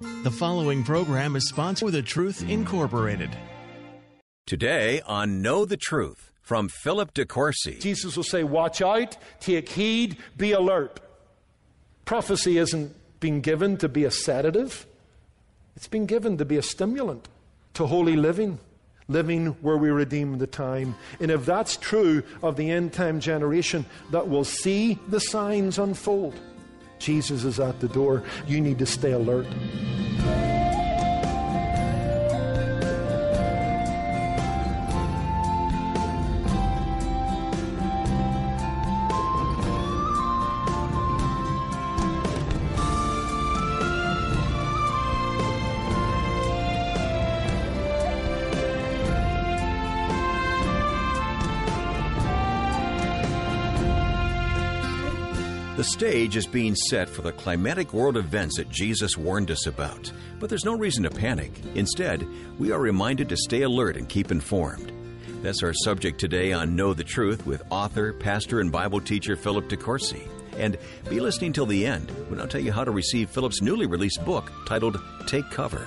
The following program is sponsored with the Truth Incorporated. Today on Know the Truth from Philip DeCourcy. Jesus will say, Watch out, take heed, be alert. Prophecy isn't being given to be a sedative, it's been given to be a stimulant to holy living living where we redeem the time. And if that's true of the end time generation that will see the signs unfold, Jesus is at the door. You need to stay alert. The stage is being set for the climatic world events that Jesus warned us about. But there's no reason to panic. Instead, we are reminded to stay alert and keep informed. That's our subject today on Know the Truth with author, pastor, and Bible teacher Philip DeCourcy. And be listening till the end when I'll tell you how to receive Philip's newly released book titled Take Cover.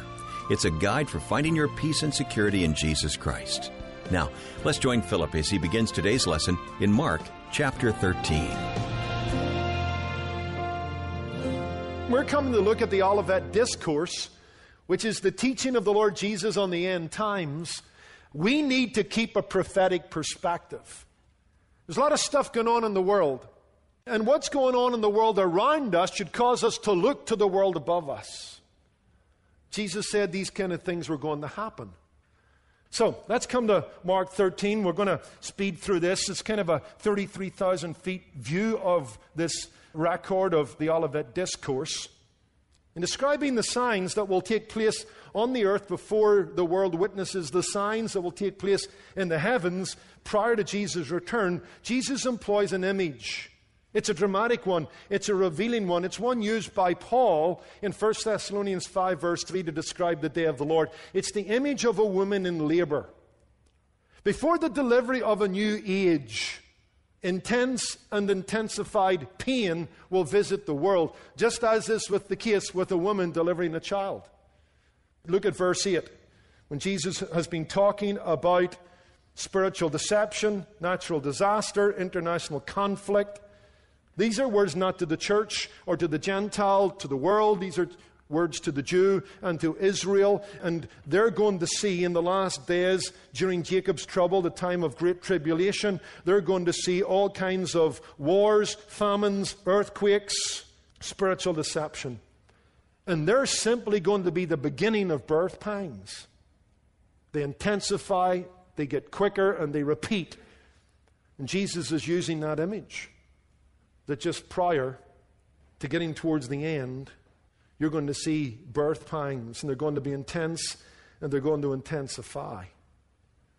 It's a guide for finding your peace and security in Jesus Christ. Now, let's join Philip as he begins today's lesson in Mark chapter 13. We're coming to look at the Olivet Discourse, which is the teaching of the Lord Jesus on the end times. We need to keep a prophetic perspective. There's a lot of stuff going on in the world. And what's going on in the world around us should cause us to look to the world above us. Jesus said these kind of things were going to happen. So let's come to Mark 13. We're going to speed through this. It's kind of a 33,000 feet view of this record of the Olivet Discourse. In describing the signs that will take place on the earth before the world witnesses the signs that will take place in the heavens prior to Jesus' return, Jesus employs an image. It's a dramatic one. It's a revealing one. It's one used by Paul in 1 Thessalonians 5, verse 3, to describe the day of the Lord. It's the image of a woman in labor. Before the delivery of a new age, intense and intensified pain will visit the world, just as is with the case with a woman delivering a child. Look at verse 8. When Jesus has been talking about spiritual deception, natural disaster, international conflict, these are words not to the church or to the Gentile, to the world. These are words to the Jew and to Israel. And they're going to see in the last days, during Jacob's trouble, the time of great tribulation, they're going to see all kinds of wars, famines, earthquakes, spiritual deception. And they're simply going to be the beginning of birth pangs. They intensify, they get quicker, and they repeat. And Jesus is using that image that just prior to getting towards the end, you're going to see birth pangs, and they're going to be intense, and they're going to intensify.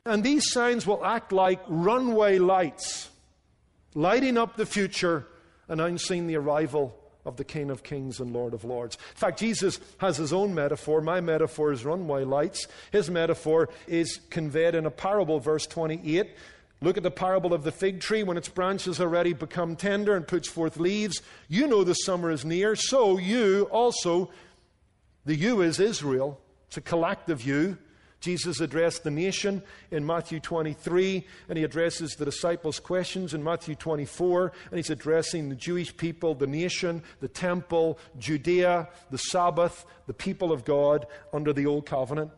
And these signs will act like runway lights, lighting up the future, announcing the arrival of the King of Kings and Lord of Lords. In fact, Jesus has his own metaphor. My metaphor is runway lights. His metaphor is conveyed in a parable, verse 28. Look at the parable of the fig tree. When its branches already become tender and puts forth leaves, you know the summer is near. So you also, the you is Israel. It's a collective you. Jesus addressed the nation in Matthew 23, and he addresses the disciples' questions in Matthew 24, and he's addressing the Jewish people, the nation, the temple, Judea, the Sabbath, the people of God under the Old Covenant.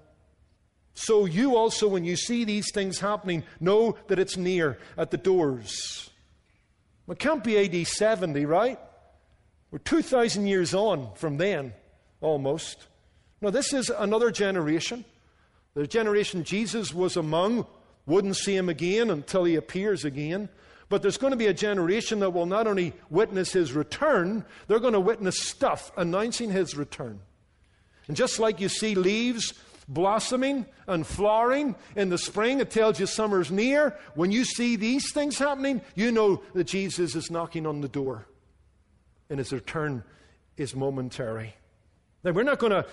So you also, when you see these things happening, know that it's near at the doors. It can't be AD 70, right? We're 2,000 years on from then, almost. Now, this is another generation. The generation Jesus was among wouldn't see him again until he appears again. But there's going to be a generation that will not only witness his return, they're going to witness stuff announcing his return. And just like you see leaves blossoming and flowering in the spring, it tells you summer's near. When you see these things happening, you know that Jesus is knocking on the door and his return is momentary. Now, we're not going to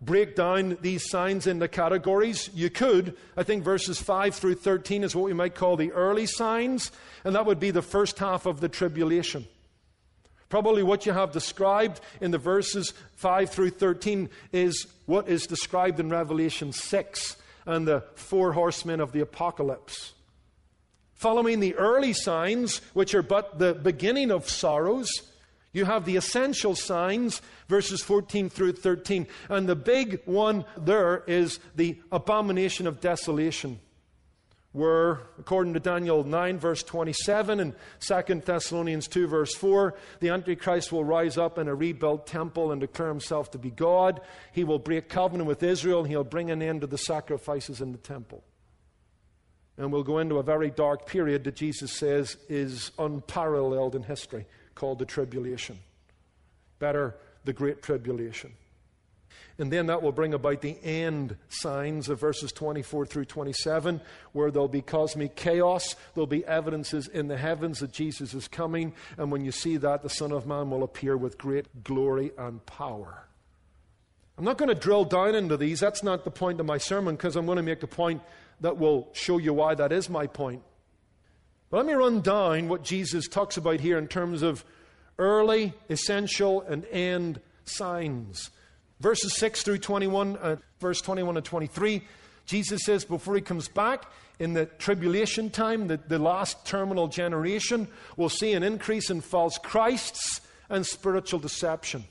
break down these signs into categories. You could. I think verses 5 through 13 is what we might call the early signs, and that would be the first half of the tribulation. Probably what you have described in the verses 5 through 13 is what is described in Revelation 6 and the four horsemen of the apocalypse. Following the early signs, which are but the beginning of sorrows, you have the essential signs, verses 14 through 13. And the big one there is the abomination of desolation, where, according to Daniel 9, verse 27, and 2 Thessalonians 2, verse 4, the Antichrist will rise up in a rebuilt temple and declare himself to be God. He will break covenant with Israel, and he'll bring an end to the sacrifices in the temple. And we'll go into a very dark period that Jesus says is unparalleled in history called the tribulation. Better, the great tribulation. And then that will bring about the end signs of verses 24 through 27, where there'll be cosmic chaos. There'll be evidences in the heavens that Jesus is coming. And when you see that, the Son of Man will appear with great glory and power. I'm not going to drill down into these. That's not the point of my sermon, because I'm going to make a point that will show you why that is my point. But let me run down what Jesus talks about here in terms of early, essential, and end signs. Verses 6 through 21, uh, verse 21 and 23, Jesus says before he comes back in the tribulation time, the, the last terminal generation, we'll see an increase in false Christs and spiritual deception.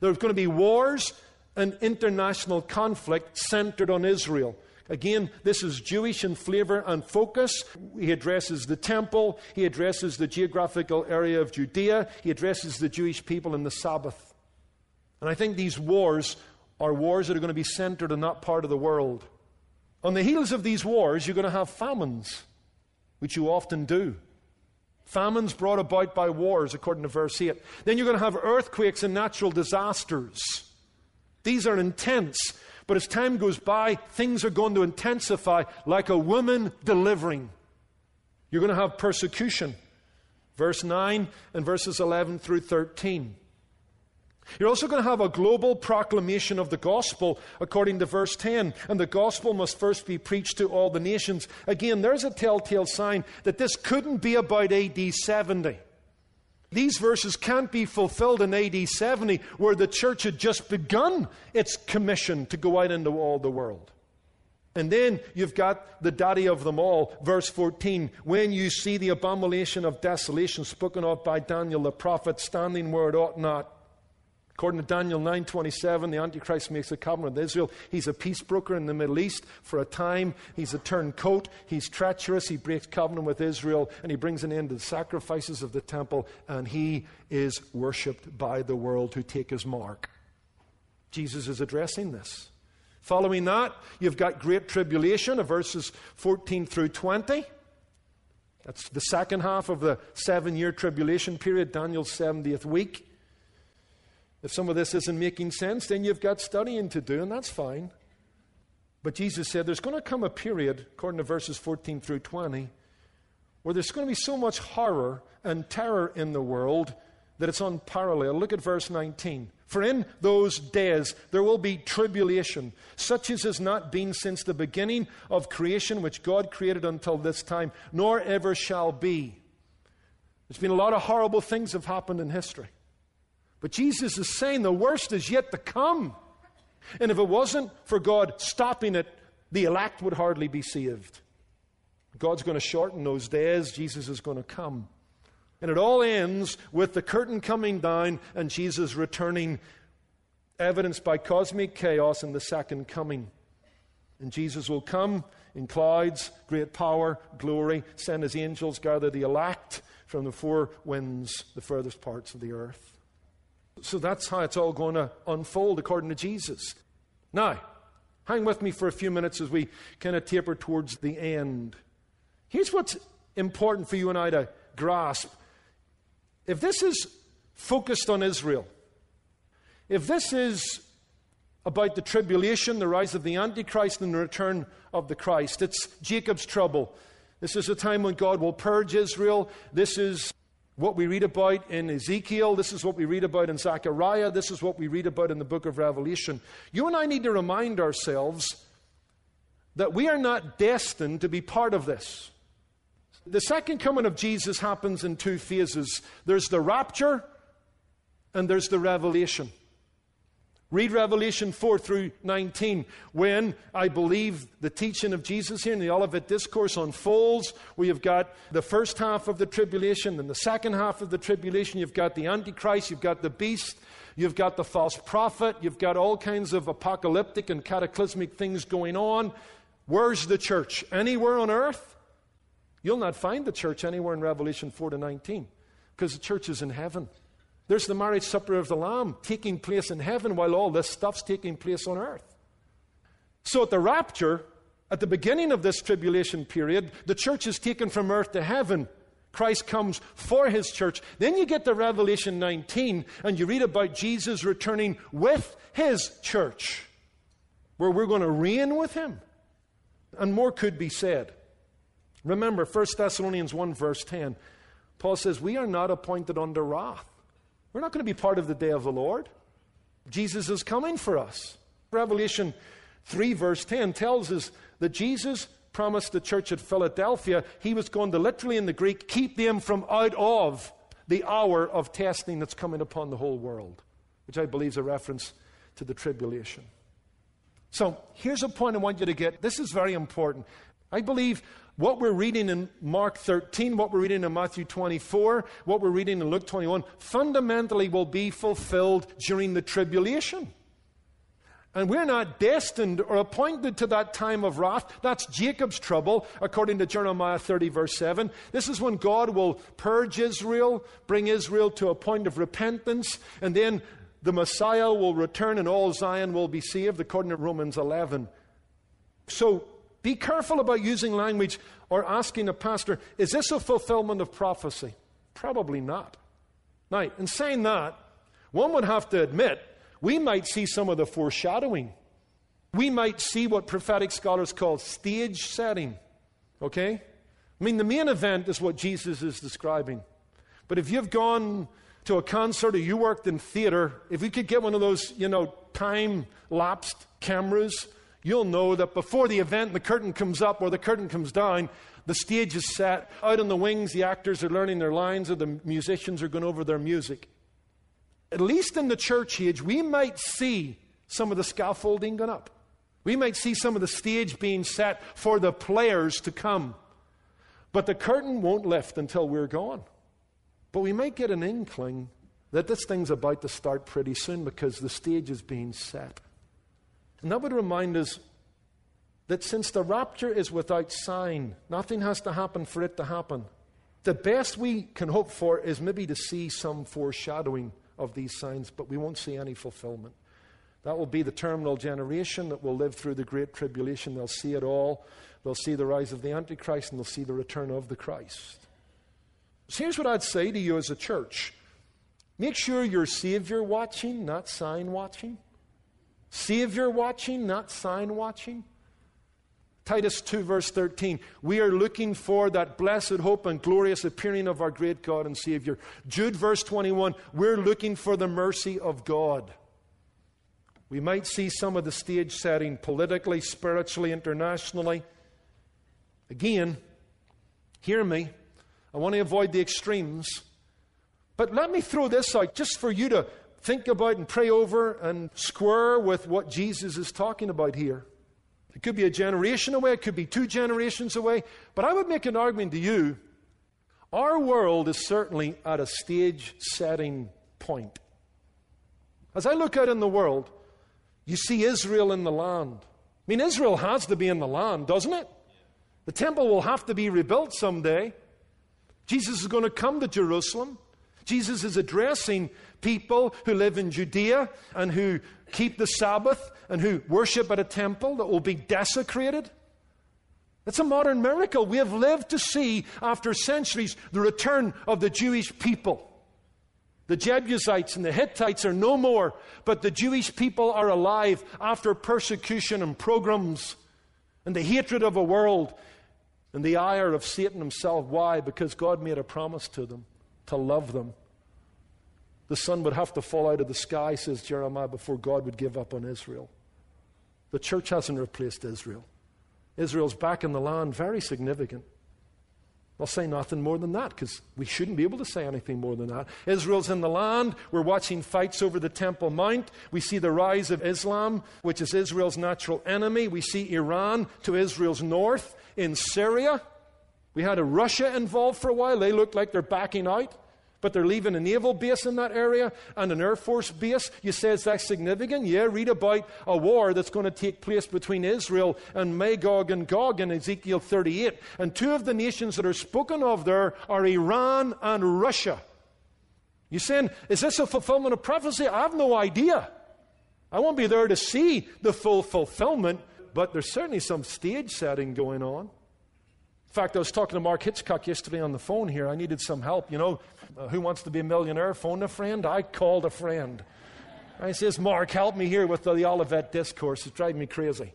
There's going to be wars and international conflict centered on Israel. Again, this is Jewish in flavor and focus. He addresses the temple, he addresses the geographical area of Judea, he addresses the Jewish people in the Sabbath. And I think these wars are wars that are going to be centered in that part of the world. On the heels of these wars, you're going to have famines, which you often do. Famines brought about by wars, according to verse 8. Then you're going to have earthquakes and natural disasters. These are intense. But as time goes by, things are going to intensify like a woman delivering. You're going to have persecution. Verse 9 and verses 11 through 13. You're also going to have a global proclamation of the gospel according to verse 10. And the gospel must first be preached to all the nations. Again, there's a telltale sign that this couldn't be about AD 70. These verses can't be fulfilled in AD 70, where the church had just begun its commission to go out into all the world. And then you've got the daddy of them all, verse 14. When you see the abomination of desolation spoken of by Daniel the prophet standing where it ought not, According to Daniel 9:27, the Antichrist makes a covenant with Israel. He's a peace broker in the Middle East for a time. He's a turncoat. He's treacherous. He breaks covenant with Israel and he brings an end to the sacrifices of the temple and he is worshipped by the world who take his mark. Jesus is addressing this. Following that, you've got great tribulation of verses 14 through 20. That's the second half of the seven year tribulation period, Daniel's 70th week. If some of this isn't making sense, then you've got studying to do, and that's fine. But Jesus said there's going to come a period, according to verses 14 through 20, where there's going to be so much horror and terror in the world that it's unparalleled. Look at verse 19. For in those days there will be tribulation, such as has not been since the beginning of creation, which God created until this time, nor ever shall be. There's been a lot of horrible things have happened in history. But Jesus is saying the worst is yet to come. And if it wasn't for God stopping it, the elect would hardly be saved. God's going to shorten those days. Jesus is going to come. And it all ends with the curtain coming down and Jesus returning, evidenced by cosmic chaos and the second coming. And Jesus will come in clouds, great power, glory, send his angels, gather the elect from the four winds, the furthest parts of the earth. So that's how it's all going to unfold according to Jesus. Now, hang with me for a few minutes as we kind of taper towards the end. Here's what's important for you and I to grasp. If this is focused on Israel, if this is about the tribulation, the rise of the Antichrist, and the return of the Christ, it's Jacob's trouble. This is a time when God will purge Israel. This is what we read about in Ezekiel. This is what we read about in Zechariah. This is what we read about in the book of Revelation. You and I need to remind ourselves that we are not destined to be part of this. The second coming of Jesus happens in two phases there's the rapture and there's the revelation. Read Revelation 4 through 19 when I believe the teaching of Jesus here in the Olivet Discourse unfolds. We have got the first half of the tribulation, then the second half of the tribulation. You've got the Antichrist, you've got the beast, you've got the false prophet, you've got all kinds of apocalyptic and cataclysmic things going on. Where's the church? Anywhere on earth? You'll not find the church anywhere in Revelation 4 to 19 because the church is in heaven. There's the marriage supper of the Lamb taking place in heaven while all this stuff's taking place on earth. So at the rapture, at the beginning of this tribulation period, the church is taken from earth to heaven. Christ comes for his church. Then you get to Revelation 19 and you read about Jesus returning with his church, where we're going to reign with him. And more could be said. Remember 1 Thessalonians 1, verse 10. Paul says, We are not appointed under wrath. We're not going to be part of the day of the Lord. Jesus is coming for us. Revelation 3, verse 10 tells us that Jesus promised the church at Philadelphia he was going to literally, in the Greek, keep them from out of the hour of testing that's coming upon the whole world, which I believe is a reference to the tribulation. So here's a point I want you to get. This is very important. I believe what we're reading in Mark 13, what we're reading in Matthew 24, what we're reading in Luke 21, fundamentally will be fulfilled during the tribulation. And we're not destined or appointed to that time of wrath. That's Jacob's trouble, according to Jeremiah 30, verse 7. This is when God will purge Israel, bring Israel to a point of repentance, and then the Messiah will return and all Zion will be saved, according to Romans 11. So be careful about using language or asking a pastor, is this a fulfillment of prophecy? Probably not. Now, in saying that, one would have to admit we might see some of the foreshadowing. We might see what prophetic scholars call stage setting. Okay? I mean, the main event is what Jesus is describing. But if you've gone to a concert or you worked in theater, if we could get one of those, you know, time lapsed cameras you'll know that before the event, the curtain comes up or the curtain comes down, the stage is set. Out on the wings, the actors are learning their lines or the musicians are going over their music. At least in the church age, we might see some of the scaffolding going up. We might see some of the stage being set for the players to come. But the curtain won't lift until we're gone. But we might get an inkling that this thing's about to start pretty soon because the stage is being set. And that would remind us that since the rapture is without sign, nothing has to happen for it to happen. The best we can hope for is maybe to see some foreshadowing of these signs, but we won't see any fulfillment. That will be the terminal generation that will live through the Great Tribulation. They'll see it all. They'll see the rise of the Antichrist and they'll see the return of the Christ. So here's what I'd say to you as a church make sure you're Savior watching, not sign watching. Savior watching, not sign watching. Titus 2, verse 13. We are looking for that blessed hope and glorious appearing of our great God and Savior. Jude, verse 21. We're looking for the mercy of God. We might see some of the stage setting politically, spiritually, internationally. Again, hear me. I want to avoid the extremes. But let me throw this out just for you to think about and pray over and square with what Jesus is talking about here. It could be a generation away, it could be two generations away, but I would make an argument to you. Our world is certainly at a stage setting point. As I look out in the world, you see Israel in the land. I mean, Israel has to be in the land, doesn't it? The temple will have to be rebuilt someday. Jesus is going to come to Jerusalem. Jesus is addressing people who live in Judea and who keep the Sabbath and who worship at a temple that will be desecrated. It's a modern miracle. We have lived to see, after centuries, the return of the Jewish people. The Jebusites and the Hittites are no more, but the Jewish people are alive after persecution and pogroms and the hatred of a world and the ire of Satan himself. Why? Because God made a promise to them to love them. The sun would have to fall out of the sky, says Jeremiah, before God would give up on Israel. The church hasn't replaced Israel. Israel's back in the land, very significant. I'll say nothing more than that because we shouldn't be able to say anything more than that. Israel's in the land. We're watching fights over the Temple Mount. We see the rise of Islam, which is Israel's natural enemy. We see Iran to Israel's north in Syria. We had a Russia involved for a while. They look like they're backing out. But they're leaving a naval base in that area and an Air Force base. You say, is that significant? Yeah, read about a war that's going to take place between Israel and Magog and Gog in Ezekiel 38. And two of the nations that are spoken of there are Iran and Russia. You're saying, is this a fulfillment of prophecy? I have no idea. I won't be there to see the full fulfillment, but there's certainly some stage setting going on. In fact, I was talking to Mark Hitchcock yesterday on the phone here. I needed some help. You know, uh, who wants to be a millionaire? Phone a friend. I called a friend. I says, Mark, help me here with the, the Olivet discourse. It's driving me crazy.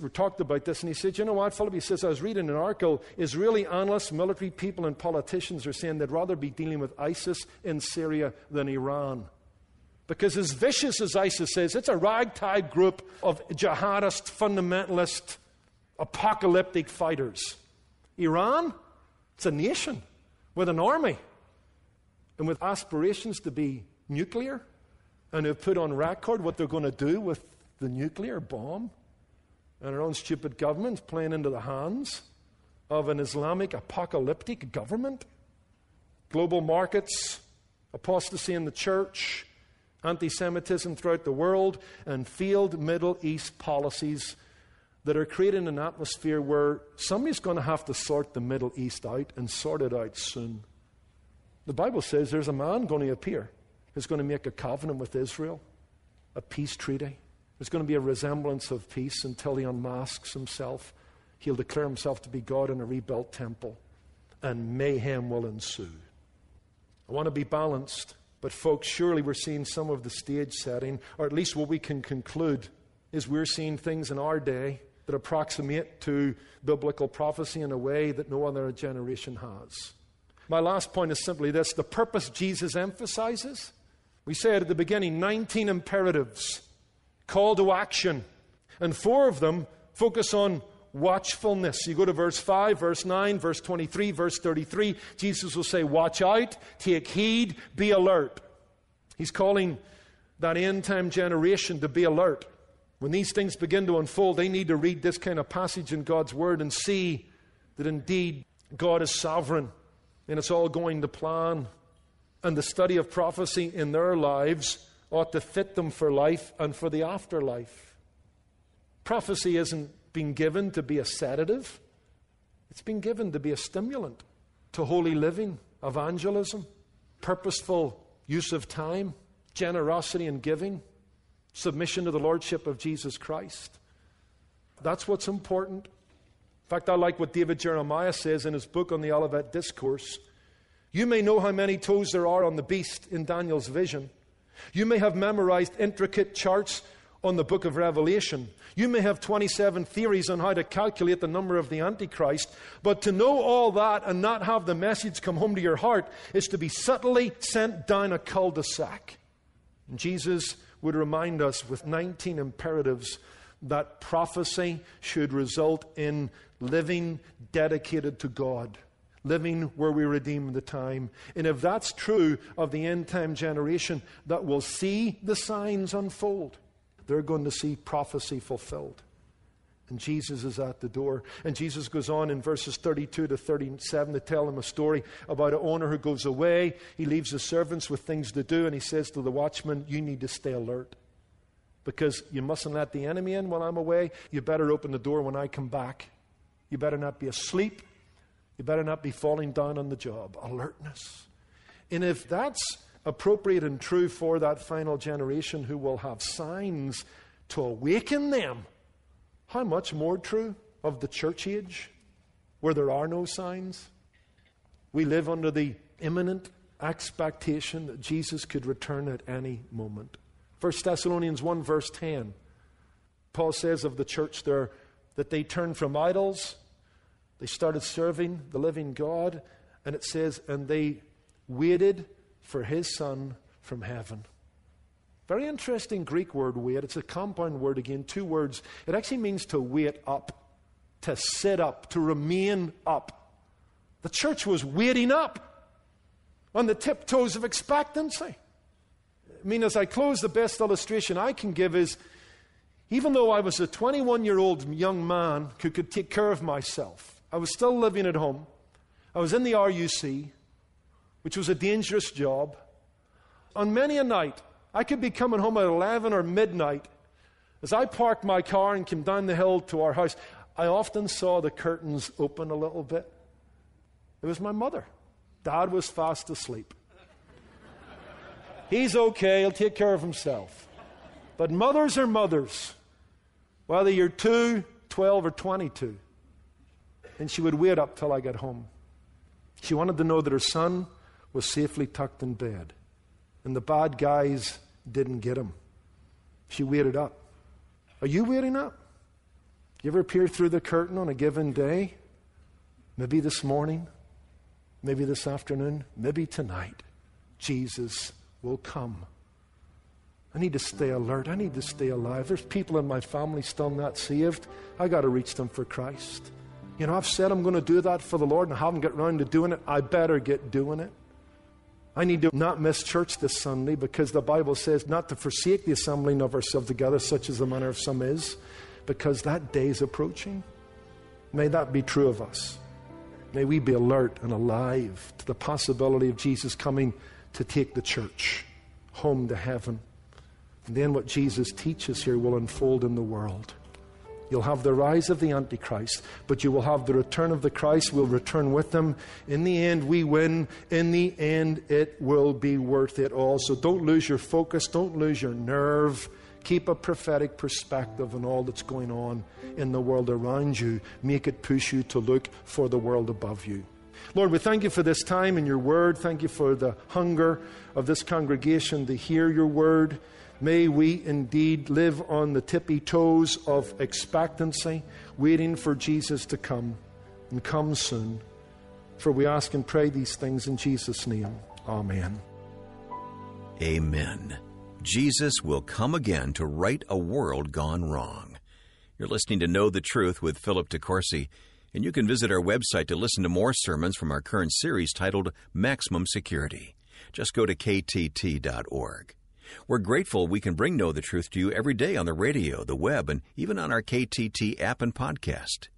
We talked about this, and he said, You know what, Philip? He says, I was reading an article. Israeli analysts, military people, and politicians are saying they'd rather be dealing with ISIS in Syria than Iran. Because, as vicious as ISIS is, it's a ragtag group of jihadist, fundamentalist, apocalyptic fighters. Iran, it's a nation with an army and with aspirations to be nuclear and have put on record what they're going to do with the nuclear bomb. And our own stupid government's playing into the hands of an Islamic apocalyptic government. Global markets, apostasy in the church, anti Semitism throughout the world, and failed Middle East policies that are creating an atmosphere where somebody's going to have to sort the Middle East out and sort it out soon. The Bible says there's a man going to appear who's going to make a covenant with Israel, a peace treaty. There's going to be a resemblance of peace until he unmasks himself. He'll declare himself to be God in a rebuilt temple, and mayhem will ensue. I want to be balanced, but folks, surely we're seeing some of the stage setting, or at least what we can conclude is we're seeing things in our day that approximate to biblical prophecy in a way that no other generation has. My last point is simply this the purpose Jesus emphasizes. We said at the beginning 19 imperatives, call to action, and four of them focus on watchfulness. You go to verse 5, verse 9, verse 23, verse 33. Jesus will say, Watch out, take heed, be alert. He's calling that end time generation to be alert. When these things begin to unfold, they need to read this kind of passage in God's Word and see that indeed God is sovereign and it's all going to plan. And the study of prophecy in their lives ought to fit them for life and for the afterlife. Prophecy isn't being given to be a sedative, it's been given to be a stimulant to holy living, evangelism, purposeful use of time, generosity and giving submission to the Lordship of Jesus Christ. That's what's important. In fact, I like what David Jeremiah says in his book on the Olivet Discourse. You may know how many toes there are on the beast in Daniel's vision. You may have memorized intricate charts on the book of Revelation. You may have 27 theories on how to calculate the number of the Antichrist, but to know all that and not have the message come home to your heart is to be subtly sent down a cul de sac. Jesus would remind us with 19 imperatives that prophecy should result in living dedicated to God, living where we redeem the time. And if that's true of the end time generation that will see the signs unfold, they're going to see prophecy fulfilled. And Jesus is at the door. And Jesus goes on in verses 32 to 37 to tell him a story about an owner who goes away. He leaves his servants with things to do, and he says to the watchman, You need to stay alert. Because you mustn't let the enemy in while I'm away. You better open the door when I come back. You better not be asleep. You better not be falling down on the job. Alertness. And if that's appropriate and true for that final generation who will have signs to awaken them how much more true of the church age where there are no signs. We live under the imminent expectation that Jesus could return at any moment. 1 Thessalonians 1, verse 10, Paul says of the church there that they turned from idols, they started serving the living God, and it says, and they waited for his Son from heaven. Very interesting Greek word, wait. It's a compound word again, two words. It actually means to wait up, to sit up, to remain up. The church was waiting up on the tiptoes of expectancy. I mean, as I close, the best illustration I can give is even though I was a 21 year old young man who could take care of myself, I was still living at home. I was in the RUC, which was a dangerous job. On many a night, I could be coming home at 11 or midnight. As I parked my car and came down the hill to our house, I often saw the curtains open a little bit. It was my mother. Dad was fast asleep. He's okay, he'll take care of himself. But mothers are mothers, whether you're 2, 12, or 22. And she would wait up till I got home. She wanted to know that her son was safely tucked in bed and the bad guys didn't get him. She waited up. Are you waiting up? You ever peer through the curtain on a given day? Maybe this morning, maybe this afternoon, maybe tonight, Jesus will come. I need to stay alert. I need to stay alive. There's people in my family still not saved. I got to reach them for Christ. You know, I've said I'm going to do that for the Lord and I haven't got around to doing it. I better get doing it. I need to not miss church this Sunday because the Bible says not to forsake the assembling of ourselves together, such as the manner of some is, because that day is approaching. May that be true of us. May we be alert and alive to the possibility of Jesus coming to take the church home to heaven. And then what Jesus teaches here will unfold in the world. You'll have the rise of the Antichrist, but you will have the return of the Christ. We'll return with them. In the end, we win. In the end, it will be worth it all. So don't lose your focus, don't lose your nerve. Keep a prophetic perspective on all that's going on in the world around you. Make it push you to look for the world above you. Lord, we thank you for this time and your word. Thank you for the hunger of this congregation to hear your word. May we indeed live on the tippy toes of expectancy, waiting for Jesus to come and come soon. For we ask and pray these things in Jesus' name. Amen. Amen. Jesus will come again to right a world gone wrong. You're listening to Know the Truth with Philip DeCourcy, and you can visit our website to listen to more sermons from our current series titled Maximum Security. Just go to ktt.org. We're grateful we can bring Know the Truth to you every day on the radio, the web, and even on our KTT app and podcast.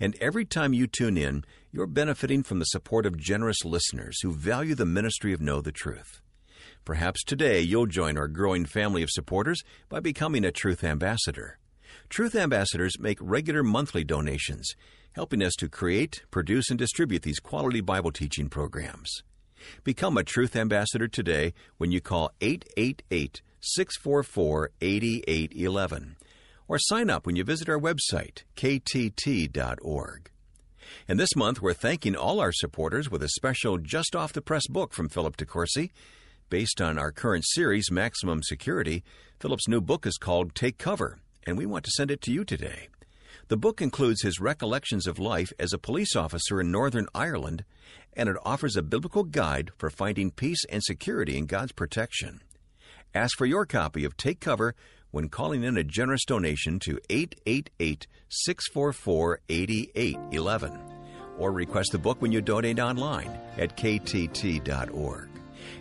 And every time you tune in, you're benefiting from the support of generous listeners who value the ministry of Know the Truth. Perhaps today you'll join our growing family of supporters by becoming a Truth Ambassador. Truth Ambassadors make regular monthly donations, helping us to create, produce, and distribute these quality Bible teaching programs. Become a Truth Ambassador today when you call 888 644 8811 or sign up when you visit our website, ktt.org. And this month, we're thanking all our supporters with a special just off the press book from Philip DeCourcy. Based on our current series, Maximum Security, Philip's new book is called Take Cover, and we want to send it to you today. The book includes his recollections of life as a police officer in Northern Ireland, and it offers a biblical guide for finding peace and security in God's protection. Ask for your copy of Take Cover when calling in a generous donation to 888 644 8811 or request the book when you donate online at ktt.org.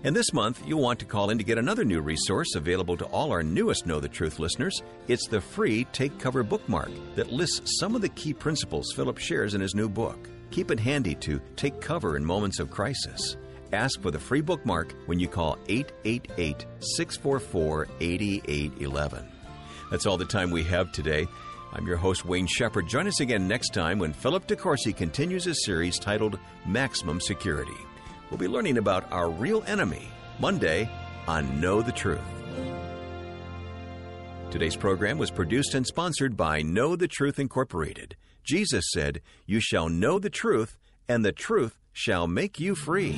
And this month, you'll want to call in to get another new resource available to all our newest Know the Truth listeners. It's the free Take Cover bookmark that lists some of the key principles Philip shares in his new book. Keep it handy to take cover in moments of crisis. Ask for the free bookmark when you call 888 644 8811. That's all the time we have today. I'm your host, Wayne Shepherd. Join us again next time when Philip DeCourcy continues his series titled Maximum Security. We'll be learning about our real enemy Monday on Know the Truth. Today's program was produced and sponsored by Know the Truth Incorporated. Jesus said, You shall know the truth, and the truth shall make you free.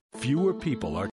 Fewer people are